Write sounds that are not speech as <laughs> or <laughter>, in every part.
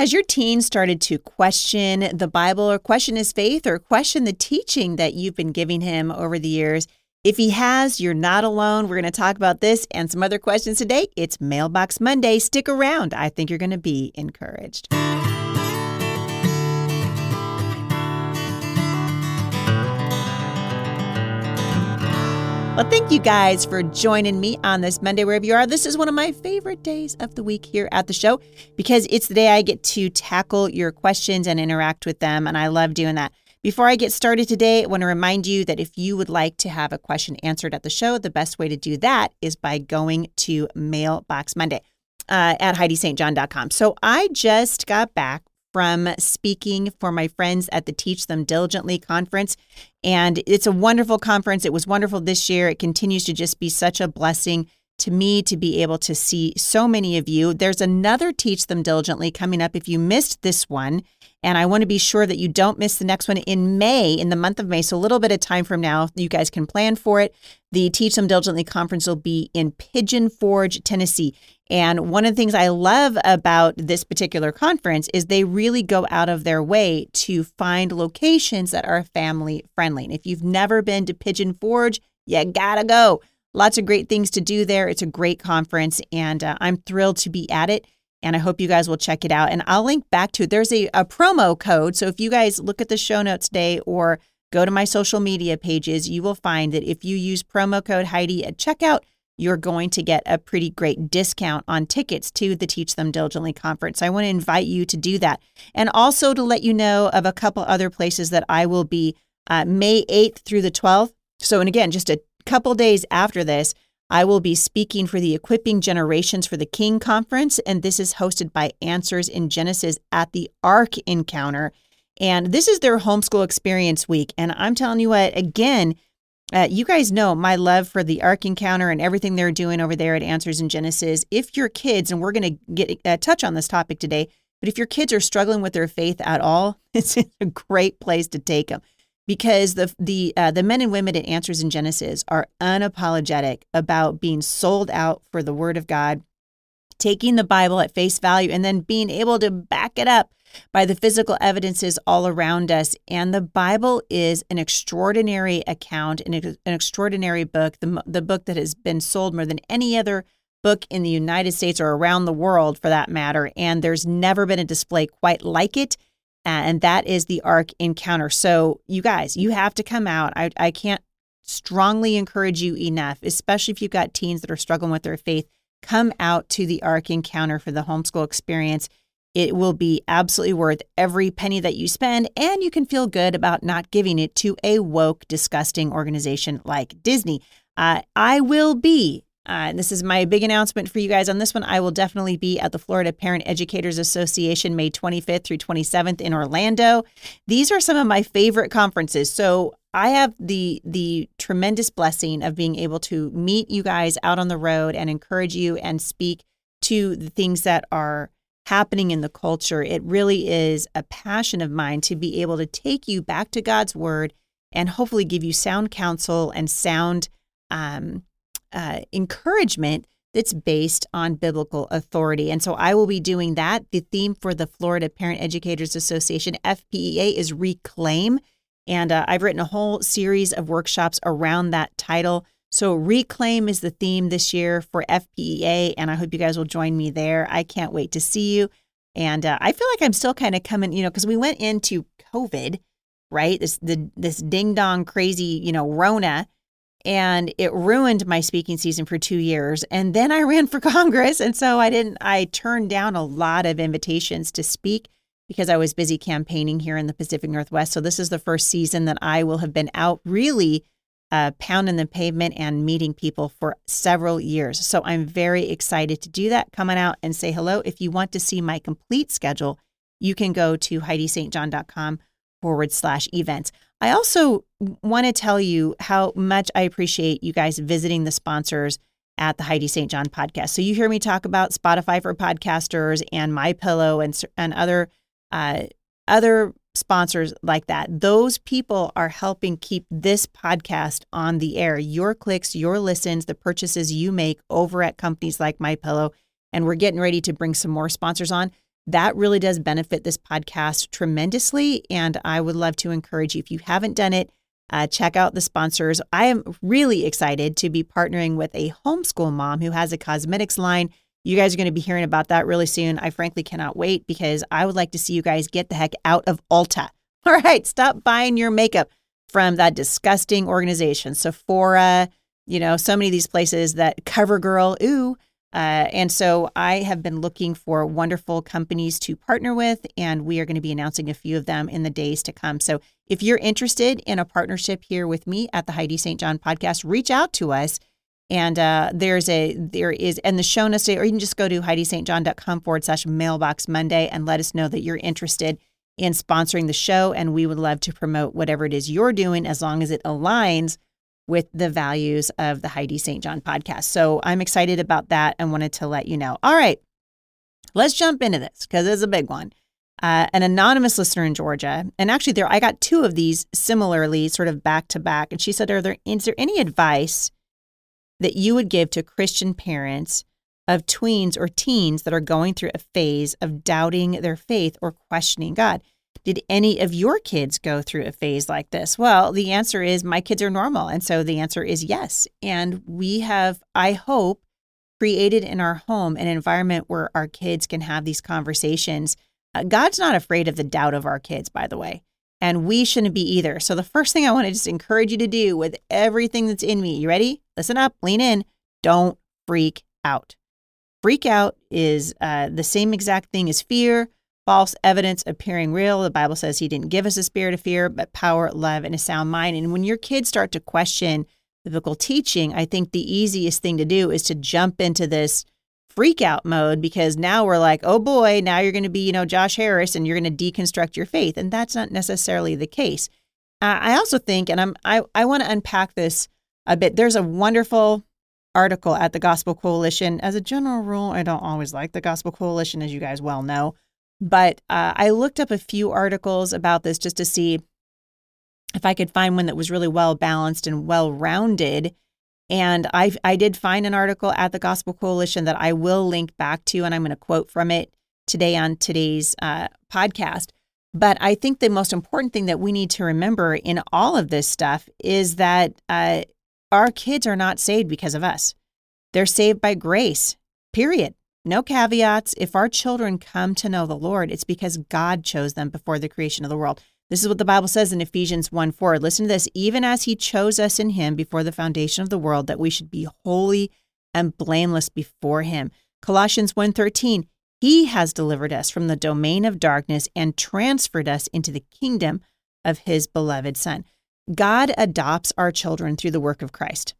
Has your teen started to question the Bible or question his faith or question the teaching that you've been giving him over the years? If he has, you're not alone. We're going to talk about this and some other questions today. It's Mailbox Monday. Stick around. I think you're going to be encouraged. Well, thank you guys for joining me on this Monday, wherever you are. This is one of my favorite days of the week here at the show because it's the day I get to tackle your questions and interact with them. And I love doing that. Before I get started today, I want to remind you that if you would like to have a question answered at the show, the best way to do that is by going to Mailbox Monday uh, at HeidiSt.John.com. So I just got back from speaking for my friends at the Teach Them Diligently conference. And it's a wonderful conference. It was wonderful this year. It continues to just be such a blessing to me to be able to see so many of you. There's another Teach Them Diligently coming up if you missed this one. And I want to be sure that you don't miss the next one in May, in the month of May. So a little bit of time from now, you guys can plan for it. The Teach Them Diligently conference will be in Pigeon Forge, Tennessee. And one of the things I love about this particular conference is they really go out of their way to find locations that are family friendly. And if you've never been to Pigeon Forge, you gotta go. Lots of great things to do there. It's a great conference, and uh, I'm thrilled to be at it. And I hope you guys will check it out. And I'll link back to it. There's a, a promo code. So if you guys look at the show notes today or go to my social media pages, you will find that if you use promo code Heidi at checkout, you're going to get a pretty great discount on tickets to the Teach Them Diligently conference. I want to invite you to do that. And also to let you know of a couple other places that I will be uh, May 8th through the 12th. So, and again, just a couple days after this, I will be speaking for the Equipping Generations for the King conference, and this is hosted by Answers in Genesis at the Ark Encounter. And this is their homeschool experience week. And I'm telling you what, again, uh, you guys know my love for the Ark Encounter and everything they're doing over there at Answers in Genesis. If your kids, and we're going to get uh, touch on this topic today, but if your kids are struggling with their faith at all, <laughs> it's a great place to take them because the the uh, the men and women at Answers in Genesis are unapologetic about being sold out for the Word of God, taking the Bible at face value, and then being able to back it up by the physical evidences all around us. And the Bible is an extraordinary account, an, an extraordinary book, the the book that has been sold more than any other book in the United States or around the world for that matter. And there's never been a display quite like it and that is the Ark Encounter. So, you guys, you have to come out. I, I can't strongly encourage you enough, especially if you've got teens that are struggling with their faith. Come out to the Ark Encounter for the homeschool experience. It will be absolutely worth every penny that you spend, and you can feel good about not giving it to a woke, disgusting organization like Disney. Uh, I will be uh, this is my big announcement for you guys on this one. I will definitely be at the Florida Parent Educators Association May 25th through 27th in Orlando. These are some of my favorite conferences. So I have the the tremendous blessing of being able to meet you guys out on the road and encourage you and speak to the things that are happening in the culture. It really is a passion of mine to be able to take you back to God's word and hopefully give you sound counsel and sound um, uh, encouragement that's based on biblical authority. And so I will be doing that. The theme for the Florida Parent Educators Association, FPEA, is Reclaim. And uh, I've written a whole series of workshops around that title. So, Reclaim is the theme this year for FPEA, and I hope you guys will join me there. I can't wait to see you. And uh, I feel like I'm still kind of coming, you know, because we went into COVID, right? This the this ding dong crazy, you know, Rona and it ruined my speaking season for two years. And then I ran for <laughs> Congress. And so I didn't, I turned down a lot of invitations to speak because I was busy campaigning here in the Pacific Northwest. So this is the first season that I will have been out really uh, pounding the pavement and meeting people for several years. So I'm very excited to do that. Come on out and say hello. If you want to see my complete schedule, you can go to HeidiSt.John.com forward slash events. I also want to tell you how much I appreciate you guys visiting the sponsors at the Heidi St. John podcast. So you hear me talk about Spotify for podcasters and My Pillow and and other uh, other sponsors like that. Those people are helping keep this podcast on the air. Your clicks, your listens, the purchases you make over at companies like My Pillow, and we're getting ready to bring some more sponsors on that really does benefit this podcast tremendously. And I would love to encourage you, if you haven't done it, uh, check out the sponsors. I am really excited to be partnering with a homeschool mom who has a cosmetics line. You guys are going to be hearing about that really soon. I frankly cannot wait because I would like to see you guys get the heck out of Ulta. <laughs> All right, stop buying your makeup from that disgusting organization, Sephora, you know, so many of these places that CoverGirl, ooh. Uh, and so I have been looking for wonderful companies to partner with, and we are going to be announcing a few of them in the days to come. So if you're interested in a partnership here with me at the Heidi St. John podcast, reach out to us. And uh, there's a there is and the show notes or you can just go to heidistjohn.com forward slash mailbox Monday and let us know that you're interested in sponsoring the show. And we would love to promote whatever it is you're doing as long as it aligns with the values of the Heidi St. John podcast. So I'm excited about that and wanted to let you know. All right, let's jump into this because it's a big one uh, an anonymous listener in Georgia, and actually there I got two of these similarly, sort of back to back, and she said, "Are there is there any advice that you would give to Christian parents of tweens or teens that are going through a phase of doubting their faith or questioning God?" Did any of your kids go through a phase like this? Well, the answer is my kids are normal. And so the answer is yes. And we have, I hope, created in our home an environment where our kids can have these conversations uh, God's not afraid of the doubt of our kids, by the way, and we shouldn't be either. So, the first thing I want to just encourage you to do with everything that's in me, you ready? Listen up, lean in, don't freak out. Freak out is uh, the same exact thing as fear, false evidence appearing real. The Bible says He didn't give us a spirit of fear, but power, love, and a sound mind. And when your kids start to question biblical teaching, I think the easiest thing to do is to jump into this freak out mode because now we're like, oh boy, now you're going to be, you know, Josh Harris and you're going to deconstruct your faith. And that's not necessarily the case. Uh, I also think, and I'm, I, I want to unpack this a bit. There's a wonderful article at the Gospel Coalition. As a general rule, I don't always like the Gospel Coalition, as you guys well know. But uh, I looked up a few articles about this just to see if I could find one that was really well balanced and well rounded and I, I did find an article at the Gospel Coalition that I will link back to, and I'm going to quote from it today on today's uh, podcast. But I think the most important thing that we need to remember in all of this stuff is that uh, our kids are not saved because of us. They're saved by grace, period. No caveats. If our children come to know the Lord, it's because God chose them before the creation of the world. This is what the Bible says in Ephesians 1 4. Listen to this. Even as he chose us in him before the foundation of the world, that we should be holy and blameless before him. Colossians 1 13. He has delivered us from the domain of darkness and transferred us into the kingdom of his beloved Son. God adopts our children through the work of Christ,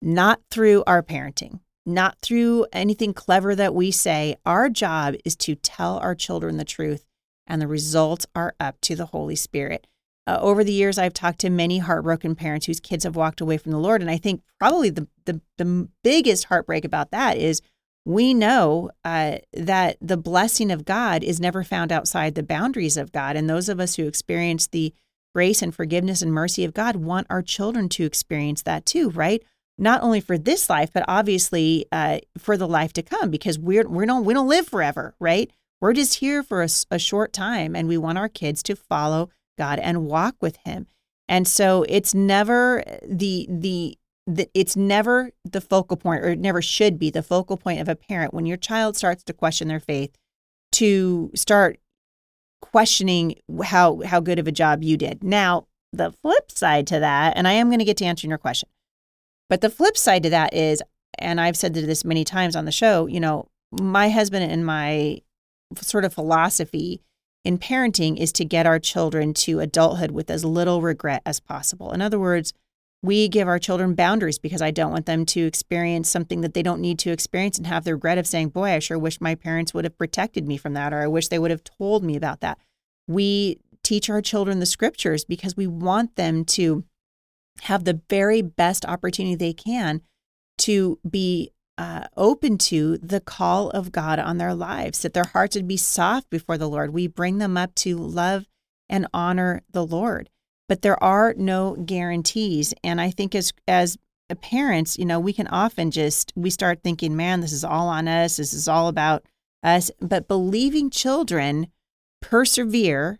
not through our parenting, not through anything clever that we say. Our job is to tell our children the truth and the results are up to the Holy Spirit. Uh, over the years, I've talked to many heartbroken parents whose kids have walked away from the Lord. And I think probably the, the, the biggest heartbreak about that is we know uh, that the blessing of God is never found outside the boundaries of God. And those of us who experience the grace and forgiveness and mercy of God want our children to experience that too, right? Not only for this life, but obviously uh, for the life to come, because we're we don't we don't live forever, right? We're just here for a, a short time and we want our kids to follow God and walk with him. And so it's never the the the, it's never the focal point, or it never should be the focal point of a parent when your child starts to question their faith, to start questioning how how good of a job you did. Now, the flip side to that, and I am going to get to answering your question, but the flip side to that is, and I've said this many times on the show, you know, my husband and my sort of philosophy in parenting is to get our children to adulthood with as little regret as possible. In other words, we give our children boundaries because I don't want them to experience something that they don't need to experience and have the regret of saying, Boy, I sure wish my parents would have protected me from that, or I wish they would have told me about that. We teach our children the scriptures because we want them to have the very best opportunity they can to be uh, open to the call of God on their lives, that their hearts would be soft before the Lord. We bring them up to love and honor the Lord. But there are no guarantees. And I think as as parents, you know, we can often just we start thinking, man, this is all on us. This is all about us, but believing children persevere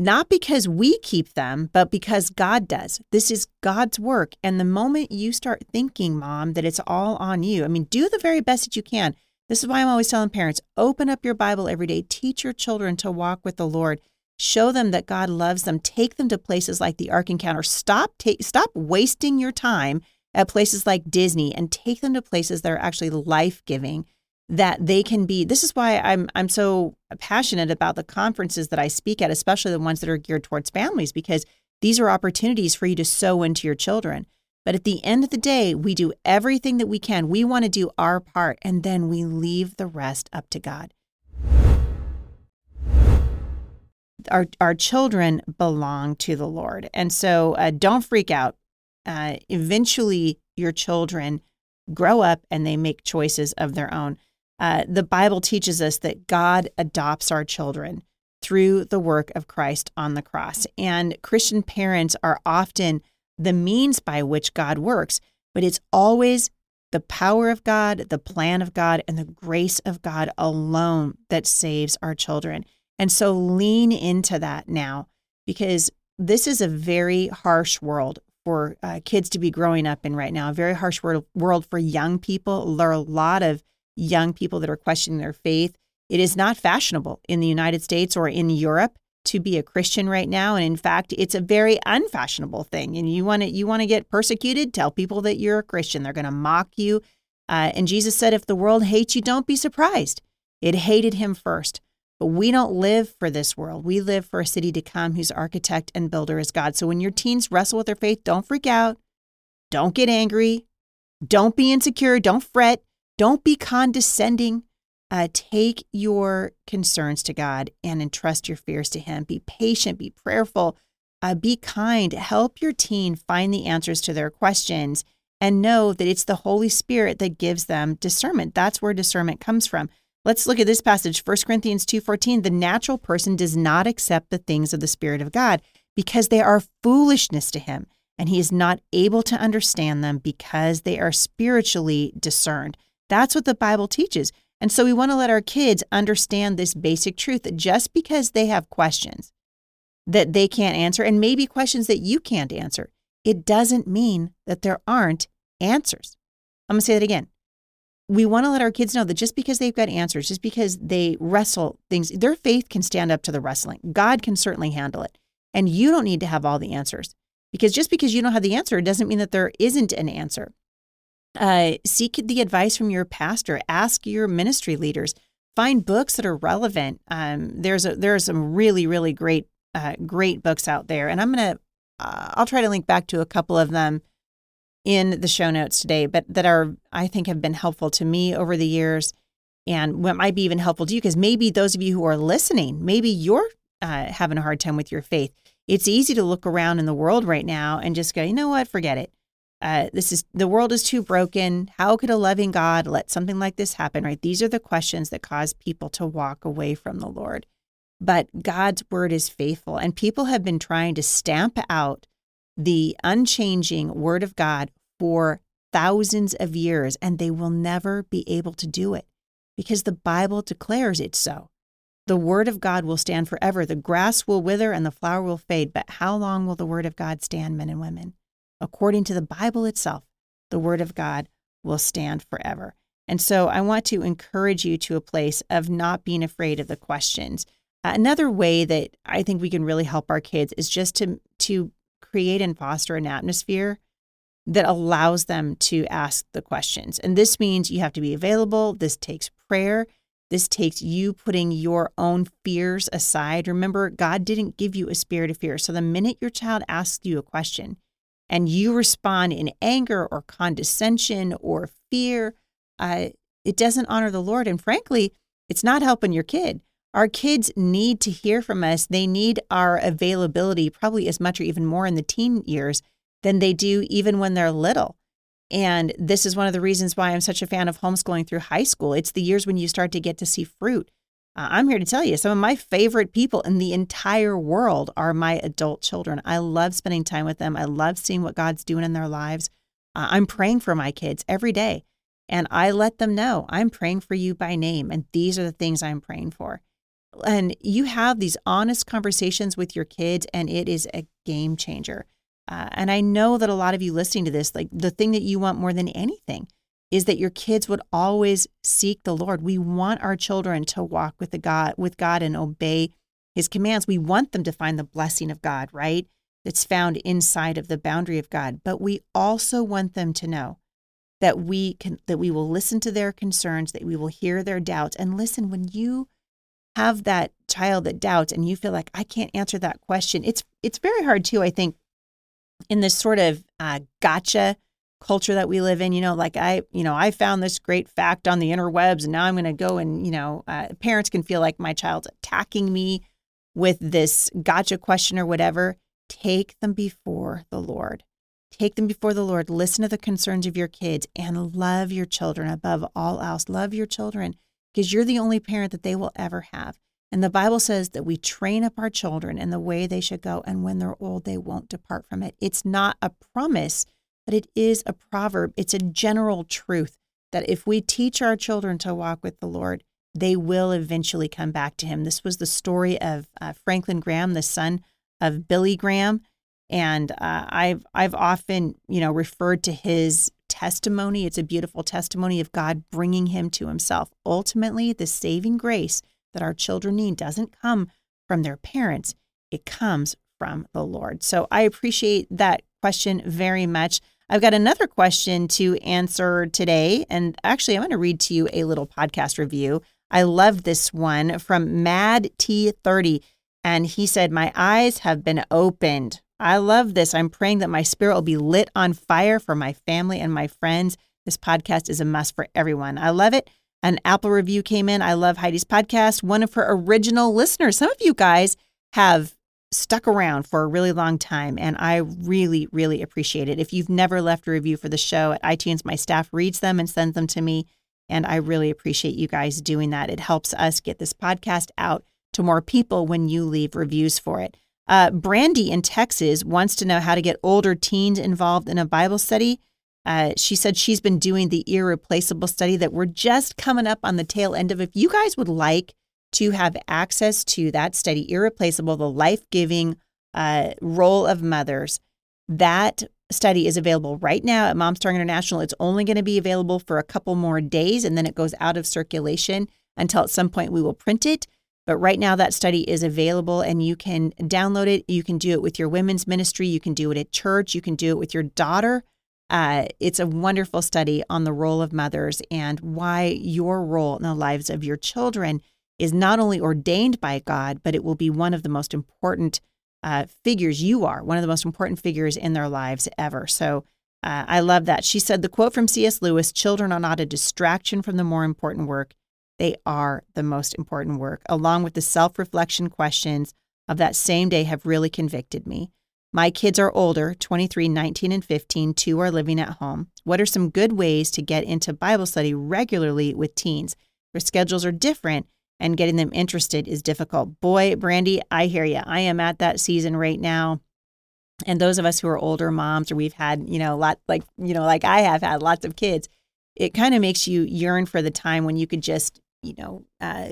not because we keep them, but because God does. This is God's work. And the moment you start thinking, mom, that it's all on you, I mean, do the very best that you can. This is why I'm always telling parents open up your Bible every day, teach your children to walk with the Lord. Show them that God loves them. Take them to places like the Ark Encounter. Stop, stop wasting your time at places like Disney and take them to places that are actually life giving that they can be this is why I'm I'm so passionate about the conferences that I speak at especially the ones that are geared towards families because these are opportunities for you to sow into your children. But at the end of the day we do everything that we can. We want to do our part and then we leave the rest up to God. Our our children belong to the Lord. And so uh, don't freak out. Uh, eventually your children grow up and they make choices of their own uh, the Bible teaches us that God adopts our children through the work of Christ on the cross. And Christian parents are often the means by which God works, but it's always the power of God, the plan of God, and the grace of God alone that saves our children. And so lean into that now because this is a very harsh world for uh, kids to be growing up in right now, a very harsh world, for young people. There are a lot of young people that are questioning their faith. It is not fashionable in the United States or in Europe to be a Christian right now, and in fact, it's a very unfashionable thing. And you want to you want to get persecuted? Tell people that you're a Christian. They're going to mock you. Uh, and Jesus said, "If the world hates you, don't be surprised. It hated him first. But we don't live for this world. We live for a city to come whose architect and builder is God. So when your teens wrestle with their faith, don't freak out. Don't get angry. Don't be insecure. Don't fret. Don't be condescending. Uh, take your concerns to God and entrust your fears to Him. Be patient, be prayerful, uh, be kind. Help your teen find the answers to their questions and know that it's the Holy Spirit that gives them discernment. That's where discernment comes from. Let's look at this passage, 1 Corinthians 2:14. The natural person does not accept the things of the Spirit of God because they are foolishness to him, and he is not able to understand them because they are spiritually discerned. That's what the Bible teaches. And so we want to let our kids understand this basic truth that just because they have questions that they can't answer, and maybe questions that you can't answer, it doesn't mean that there aren't answers. I'm going to say that again. We want to let our kids know that just because they've got answers, just because they wrestle things, their faith can stand up to the wrestling. God can certainly handle it. And you don't need to have all the answers because just because you don't have the answer, doesn't mean that there isn't an answer. Uh, seek the advice from your pastor. Ask your ministry leaders. Find books that are relevant. Um, there's a, there are some really really great uh, great books out there, and I'm gonna uh, I'll try to link back to a couple of them in the show notes today, but that are I think have been helpful to me over the years, and what might be even helpful to you because maybe those of you who are listening, maybe you're uh, having a hard time with your faith. It's easy to look around in the world right now and just go, you know what, forget it uh, this is the world is too broken. How could a loving God let something like this happen? Right? These are the questions that cause people to walk away from the Lord. But God's word is faithful, and people have been trying to stamp out the unchanging word of God for thousands of years, and they will never be able to do it because the Bible declares it so. The word of God will stand forever. The grass will wither and the flower will fade, but how long will the word of God stand, men and women? According to the Bible itself, the Word of God will stand forever. And so I want to encourage you to a place of not being afraid of the questions. Uh, another way that I think we can really help our kids is just to, to create and foster an atmosphere that allows them to ask the questions. And this means you have to be available. This takes prayer. This takes you putting your own fears aside. Remember, God didn't give you a spirit of fear. So the minute your child asks you a question, and you respond in anger or condescension or fear, uh, it doesn't honor the Lord. And frankly, it's not helping your kid. Our kids need to hear from us. They need our availability, probably as much or even more in the teen years than they do even when they're little. And this is one of the reasons why I'm such a fan of homeschooling through high school. It's the years when you start to get to see fruit. Uh, I'm here to tell you some of my favorite people in the entire world are my adult children. I love spending time with them. I love seeing what God's doing in their lives. Uh, I'm praying for my kids every day. And I let them know I'm praying for you by name, and these are the things I'm praying for. And you have these honest conversations with your kids, and it is a game changer. Uh, and I know that a lot of you listening to this, like the thing that you want more than anything is that your kids would always seek the Lord. We want our children to walk with the God with God and obey his commands. We want them to find the blessing of God, right? That's found inside of the boundary of God. But we also want them to know that we can that we will listen to their concerns, that we will hear their doubts. And listen, when you have that child that doubts and you feel like I can't answer that question, it's it's very hard too, I think, in this sort of uh, gotcha culture that we live in. You know, like I, you know, I found this great fact on the interwebs, and now I'm going to go and you know, uh, parents can feel like my child's attacking me with this gotcha question or whatever. Take them before the Lord. Take them before the Lord. Listen to the concerns of your kids and love your children above all else. Love your children because you're the only parent that they will ever have. And the Bible says that we train up our children in the way they should go, and when they're old, they won't depart from it. It's not a promise, but it is a proverb. It's a general truth that if we teach our children to walk with the Lord, they will eventually come back to Him. This was the story of uh, Franklin Graham, the son of Billy Graham, and uh, I've I've often you know referred to his testimony. It's a beautiful testimony of God bringing him to Himself. Ultimately, the saving grace that our children need doesn't come from their parents, it comes from the Lord. So I appreciate that question very much. I've got another question to answer today. And actually, I'm going to read to you a little podcast review. I love this one from Mad T30. And he said, My eyes have been opened. I love this. I'm praying that my spirit will be lit on fire for my family and my friends. This podcast is a must for everyone. I love it. An Apple review came in. I love Heidi's podcast. One of her original listeners. Some of you guys have stuck around for a really long time, and I really, really appreciate it. If you've never left a review for the show at iTunes, my staff reads them and sends them to me. And I really appreciate you guys doing that. It helps us get this podcast out to more people when you leave reviews for it. Uh, Brandy in Texas wants to know how to get older teens involved in a Bible study. Uh, she said she's been doing the irreplaceable study that we're just coming up on the tail end of. If you guys would like to have access to that study, Irreplaceable, the life giving uh, role of mothers, that study is available right now at Mom Strong International. It's only going to be available for a couple more days and then it goes out of circulation until at some point we will print it. But right now, that study is available and you can download it. You can do it with your women's ministry. You can do it at church. You can do it with your daughter. Uh, it's a wonderful study on the role of mothers and why your role in the lives of your children is not only ordained by God, but it will be one of the most important uh, figures you are, one of the most important figures in their lives ever. So uh, I love that. She said the quote from C.S. Lewis Children are not a distraction from the more important work, they are the most important work, along with the self reflection questions of that same day have really convicted me. My kids are older 23, 19, and 15. Two are living at home. What are some good ways to get into Bible study regularly with teens? Their schedules are different and getting them interested is difficult. Boy, Brandy, I hear you. I am at that season right now. And those of us who are older moms or we've had, you know, a lot like, you know, like I have had lots of kids, it kind of makes you yearn for the time when you could just you know, uh,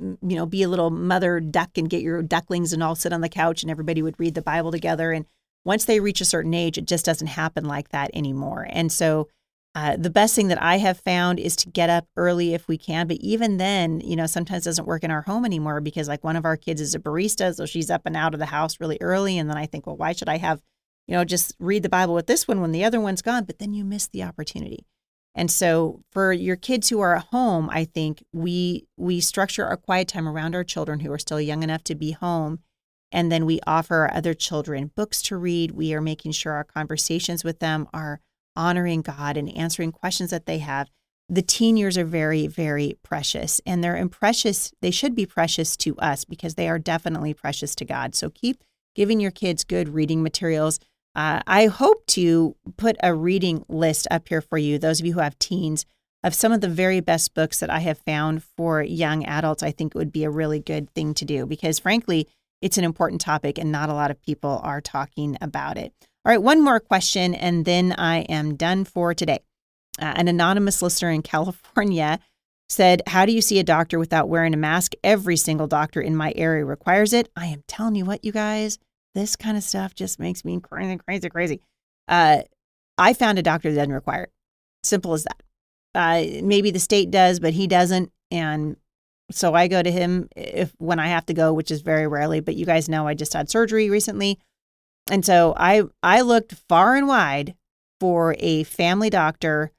you know, be a little mother duck and get your ducklings and all sit on the couch and everybody would read the Bible together. And once they reach a certain age, it just doesn't happen like that anymore. And so, uh, the best thing that I have found is to get up early if we can. But even then, you know, sometimes doesn't work in our home anymore because, like, one of our kids is a barista, so she's up and out of the house really early. And then I think, well, why should I have, you know, just read the Bible with this one when the other one's gone? But then you miss the opportunity. And so for your kids who are at home, I think we we structure our quiet time around our children who are still young enough to be home. And then we offer our other children books to read. We are making sure our conversations with them are honoring God and answering questions that they have. The teen years are very, very precious and they're precious. They should be precious to us because they are definitely precious to God. So keep giving your kids good reading materials. Uh, I hope to put a reading list up here for you, those of you who have teens, of some of the very best books that I have found for young adults. I think it would be a really good thing to do because, frankly, it's an important topic and not a lot of people are talking about it. All right, one more question, and then I am done for today. Uh, an anonymous listener in <laughs> California said, How do you see a doctor without wearing a mask? Every single doctor in my area requires it. I am telling you what, you guys, this kind of stuff just makes me crazy, crazy, crazy. Uh, I found a doctor that doesn't require it. Simple as that. Uh, maybe the state does, but he doesn't. And so I go to him if when I have to go, which is very rarely. But you guys know I just had surgery recently, and so I I looked far and wide for a family doctor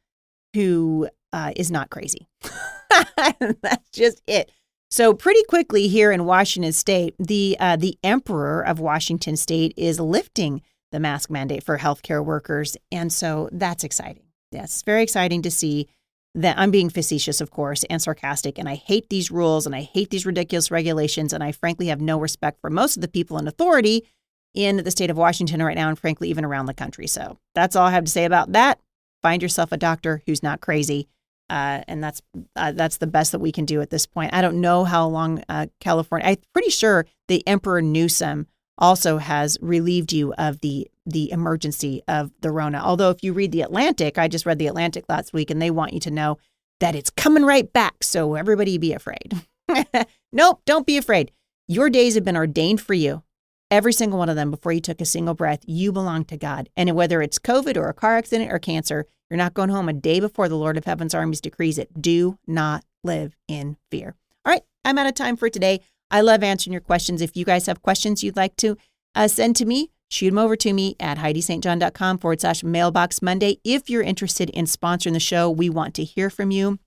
who uh, is not crazy. <laughs> That's just it. So pretty quickly here in Washington State, the uh, the Emperor of Washington State is lifting the mask mandate for healthcare workers, and so that's exciting. Yes, very exciting to see that I'm being facetious, of course, and sarcastic. And I hate these rules and I hate these ridiculous regulations. And I frankly have no respect for most of the people in authority in the state of Washington right now, and frankly, even around the country. So that's all I have to say about that. Find yourself a doctor who's not crazy. Uh, and that's uh, that's the best that we can do at this point. I don't know how long uh, California. I'm pretty sure the Emperor Newsom also has relieved you of the the emergency of the Rona. Although if you read the Atlantic, I just read the Atlantic last week, and they want you to know that it's coming right back. So everybody be afraid. <laughs> nope, don't be afraid. Your days have been ordained for you. Every single one of them before you took a single breath, you belong to God. And whether it's COVID or a car accident or cancer, you're not going home a day before the Lord of Heaven's armies decrees it. Do not live in fear. All right, I'm out of time for today. I love answering your questions. If you guys have questions you'd like to uh, send to me, shoot them over to me at HeidiSt.John.com forward slash mailbox Monday. If you're interested in sponsoring the show, we want to hear from you.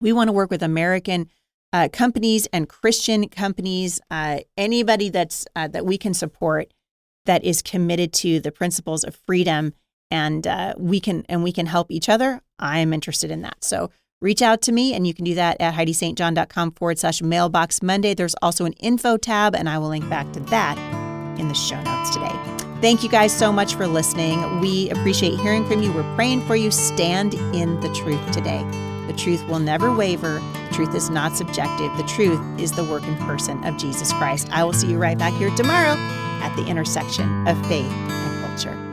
We want to work with American uh, companies and Christian companies, uh, anybody that's uh, that we can support that is committed to the principles of freedom, and uh, we can and we can help each other. I am interested in that. So reach out to me, and you can do that at HeidiSt.John.com forward slash mailbox Monday. There's also an info tab, and I will link back to that in the show notes today. Thank you guys so much for listening. We appreciate hearing from you. We're praying for you. Stand in the truth today. The truth will never waver. The truth is not subjective. The truth is the work and person of Jesus Christ. I will see you right back here tomorrow at the intersection of faith and culture.